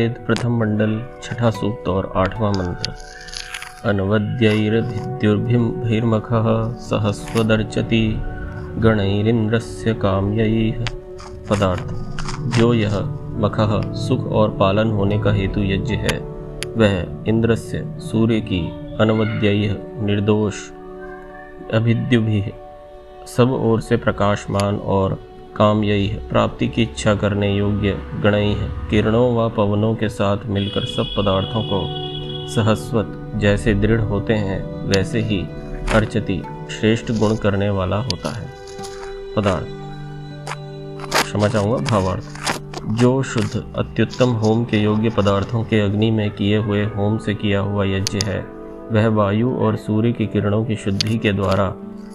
ऋग्वेद प्रथम मंडल, छठा सूक्त और आठवां मंत्र। अनवद्यैर्भिर्मखः सहस्वदर्चति गणैरिन्द्रस्य काम्यैः। पदार्थ, जो यह मखह सुख और पालन होने का हेतु यज्ञ है, वह इंद्र से सूर्य की अनवद्यय निर्दोष। अभिद्युभि, सब ओर से प्रकाशमान और कामयी प्राप्ति की इच्छा करने योग्य गणई है। किरणों व पवनों के साथ मिलकर सब पदार्थों को सहस्वत जैसे दृढ़ होते हैं, वैसे ही अर्चति श्रेष्ठ गुण करने वाला होता है। पदार्थ। क्षमा चाहूँगा, भावार्थ। जो शुद्ध, अत्युत्तम होम के योग्य पदार्थों के अग्नि में किए हुए होम से किया हुआ यज्ञ है, वह वायु और सूर्य की किरणों की शुद्धि के द्वारा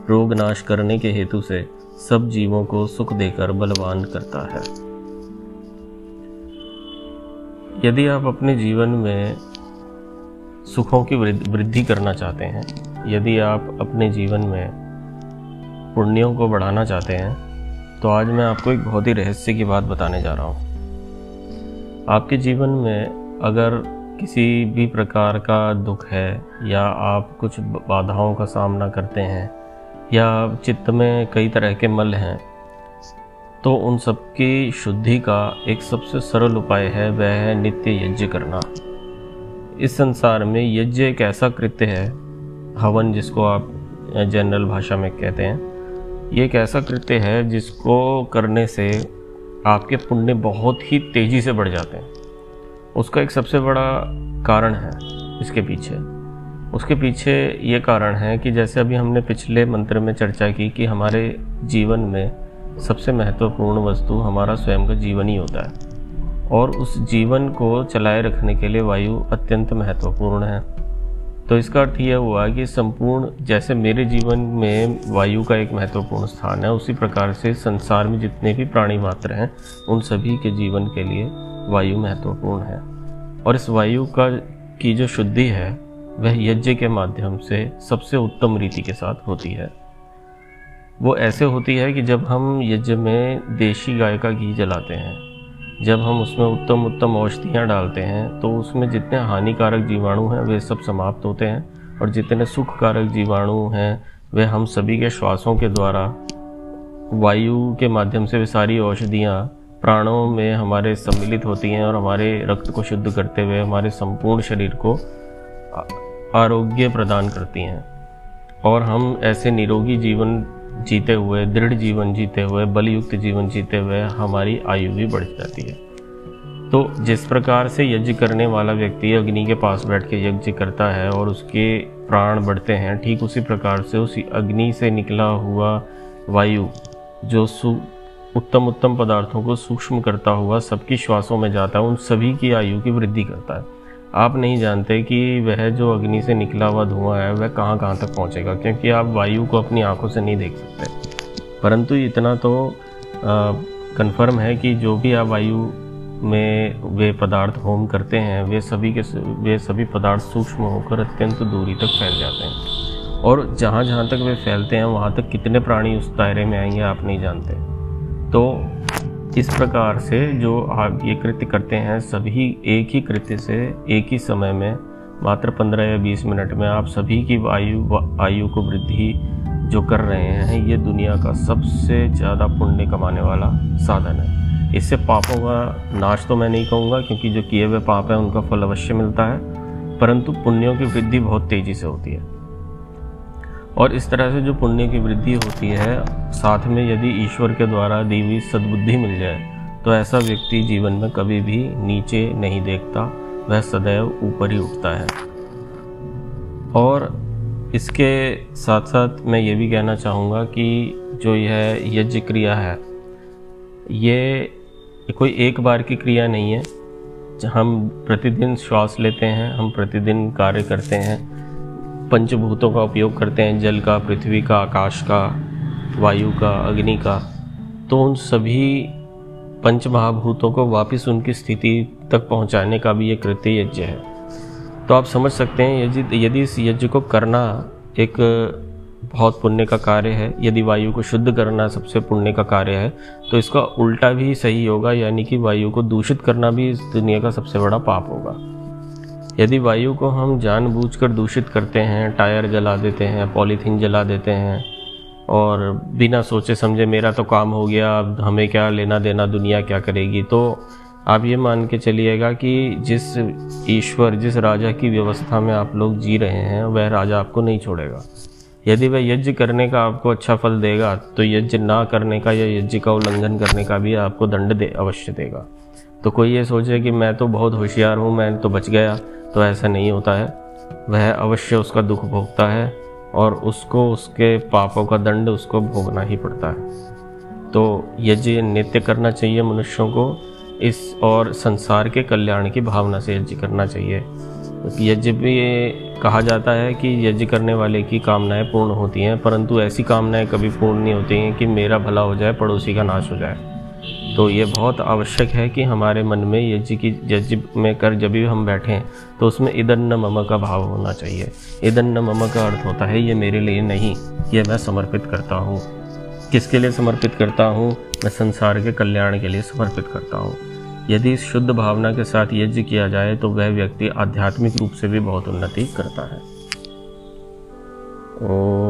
रोग नाश करने के हेतु से सब जीवों को सुख देकर बलवान करता है। यदि आप अपने जीवन में सुखों की वृद्धि करना चाहते हैं, यदि आप अपने जीवन में पुण्यों को बढ़ाना चाहते हैं तो आज मैं आपको एक बहुत ही रहस्य की बात बताने जा रहा हूँ। आपके जीवन में अगर किसी भी प्रकार का दुख है या आप कुछ बाधाओं का सामना करते हैं या चित्त में कई तरह के मल हैं तो उन सबकी शुद्धि का एक सबसे सरल उपाय है, वह है नित्य यज्ञ करना। इस संसार में यज्ञ एक ऐसा कृत्य है, हवन जिसको आप जनरल भाषा में कहते हैं, ये एक ऐसा कृत्य है जिसको करने से आपके पुण्य बहुत ही तेज़ी से बढ़ जाते हैं। उसका एक सबसे बड़ा कारण है, इसके पीछे। उसके पीछे ये कारण है कि जैसे अभी हमने पिछले मंत्र में चर्चा की कि हमारे जीवन में सबसे महत्वपूर्ण वस्तु हमारा स्वयं का जीवन ही होता है। और उस जीवन को चलाए रखने के लिए वायु अत्यंत महत्वपूर्ण है। तो इसका अर्थ यह हुआ कि संपूर्ण, जैसे मेरे जीवन में वायु का एक महत्वपूर्ण स्थान है, उसी प्रकार से संसार में जितने भी प्राणी मात्र हैं, उन सभी के जीवन के लिए वायु महत्वपूर्ण है। और इस वायु का, की जो शुद्धि है वह यज्ञ के माध्यम से सबसे उत्तम रीति के साथ होती है। वो ऐसे होती है कि जब हम यज्ञ में देशी गाय का घी जलाते हैं, जब हम उसमें उत्तम उत्तम औषधियाँ डालते हैं तो उसमें जितने हानिकारक जीवाणु हैं, वे सब समाप्त होते हैं और जितने सुखकारक जीवाणु हैं, वे हम सभी के श्वासों के द्वारा, वायु के माध्यम से वे सारी औषधियाँ प्राणों में हमारे सम्मिलित होती हैं और हमारे रक्त को शुद्ध करते हुए हमारे संपूर्ण शरीर को आरोग्य प्रदान करती हैं। और हम ऐसे निरोगी जीवन जीते हुए, दृढ़ जीवन जीते हुए, बलयुक्त जीवन जीते हुए हमारी आयु भी बढ़ जाती है। तो जिस प्रकार से यज्ञ करने वाला व्यक्ति अग्नि के पास बैठ के यज्ञ करता है और उसके प्राण बढ़ते हैं, ठीक उसी प्रकार से उसी अग्नि से निकला हुआ वायु, जो सु उत्तम उत्तम पदार्थों को सूक्ष्म करता हुआ सबकी श्वासों में जाता है, उन सभी की आयु की वृद्धि करता है। आप नहीं जानते कि वह जो अग्नि से निकला हुआ धुआँ है, वह कहाँ कहाँ तक पहुँचेगा, क्योंकि आप वायु को अपनी आँखों से नहीं देख सकते। परंतु इतना तो कंफर्म है कि जो भी आप वायु में वे पदार्थ होम करते हैं, वे सभी के वे सभी पदार्थ सूक्ष्म होकर अत्यंत दूरी तक फैल जाते हैं। और जहाँ जहाँ तक वे फैलते हैं, वहाँ तक कितने प्राणी उस दायरे में आएँगे आप नहीं जानते। तो इस प्रकार से जो आप ये कृत्य करते हैं, सभी एक ही कृत्य से एक ही समय में, मात्र पंद्रह या बीस मिनट में, आप सभी की आयु आयु को वृद्धि जो कर रहे हैं, ये दुनिया का सबसे ज़्यादा पुण्य कमाने वाला साधन है। इससे पापों का नाश तो मैं नहीं कहूँगा, क्योंकि जो किए हुए पाप हैं, उनका फल अवश्य मिलता है, परंतु पुण्यों की वृद्धि बहुत तेज़ी से होती है। और इस तरह से जो पुण्य की वृद्धि होती है, साथ में यदि ईश्वर के द्वारा दी हुई सद्बुद्धि मिल जाए तो ऐसा व्यक्ति जीवन में कभी भी नीचे नहीं देखता, वह सदैव ऊपर ही उठता है। और इसके साथ साथ मैं ये भी कहना चाहूँगा कि जो यह यज्ञ क्रिया है, ये कोई एक बार की क्रिया नहीं है। हम प्रतिदिन श्वास लेते हैं, हम प्रतिदिन कार्य करते हैं पंचभूतों का उपयोग करते हैं, जल का, पृथ्वी का, आकाश का, वायु का, अग्नि का। तो उन सभी पंच महाभूतों को वापस उनकी स्थिति तक पहुँचाने का भी ये कृत्य यज्ञ है। तो आप समझ सकते हैं, यदि यदि इस यज्ञ को करना एक बहुत पुण्य का कार्य है, यदि वायु को शुद्ध करना सबसे पुण्य का कार्य है तो इसका उल्टा भी सही होगा, यानी कि वायु को दूषित करना भी इस दुनिया का सबसे बड़ा पाप होगा। यदि वायु को हम जानबूझकर दूषित करते हैं, टायर जला देते हैं, पॉलीथीन जला देते हैं, और बिना सोचे समझे मेरा तो काम हो गया, अब हमें क्या लेना देना, दुनिया क्या करेगी तो आप ये मान के चलिएगा कि जिस ईश्वर, जिस राजा की व्यवस्था में आप लोग जी रहे हैं, वह राजा आपको नहीं छोड़ेगा। यदि वह यज्ञ करने का आपको अच्छा फल देगा तो यज्ञ ना करने का या यज्ञ का उल्लंघन करने का भी आपको दंड दे, अवश्य देगा। तो कोई ये सोचे कि मैं तो बहुत होशियार हूँ, मैं तो बच गया तो ऐसा नहीं होता है। वह अवश्य उसका दुख भोगता है और उसको, उसके पापों का दंड उसको भोगना ही पड़ता है। तो यज्ञ नित्य करना चाहिए मनुष्यों को, इस और संसार के कल्याण की भावना से यज्ञ करना चाहिए। यज्ञ भी कहा जाता है कि यज्ञ करने वाले की कामनाएँ पूर्ण होती हैं, परंतु ऐसी कामनाएँ कभी पूर्ण नहीं होती हैं कि मेरा भला हो जाए, पड़ोसी का नाश हो जाए। तो ये बहुत आवश्यक है कि हमारे मन में यज्ञ की यज्ञ में कर जब भी हम बैठें तो उसमें इदन न मम का भाव होना चाहिए। इदन न मम का अर्थ होता है, ये मेरे लिए नहीं, ये मैं समर्पित करता हूँ। किसके लिए समर्पित करता हूँ? मैं संसार के कल्याण के लिए समर्पित करता हूँ। यदि शुद्ध भावना के साथ यज्ञ किया जाए तो वह व्यक्ति आध्यात्मिक रूप से भी बहुत उन्नति करता है। ओ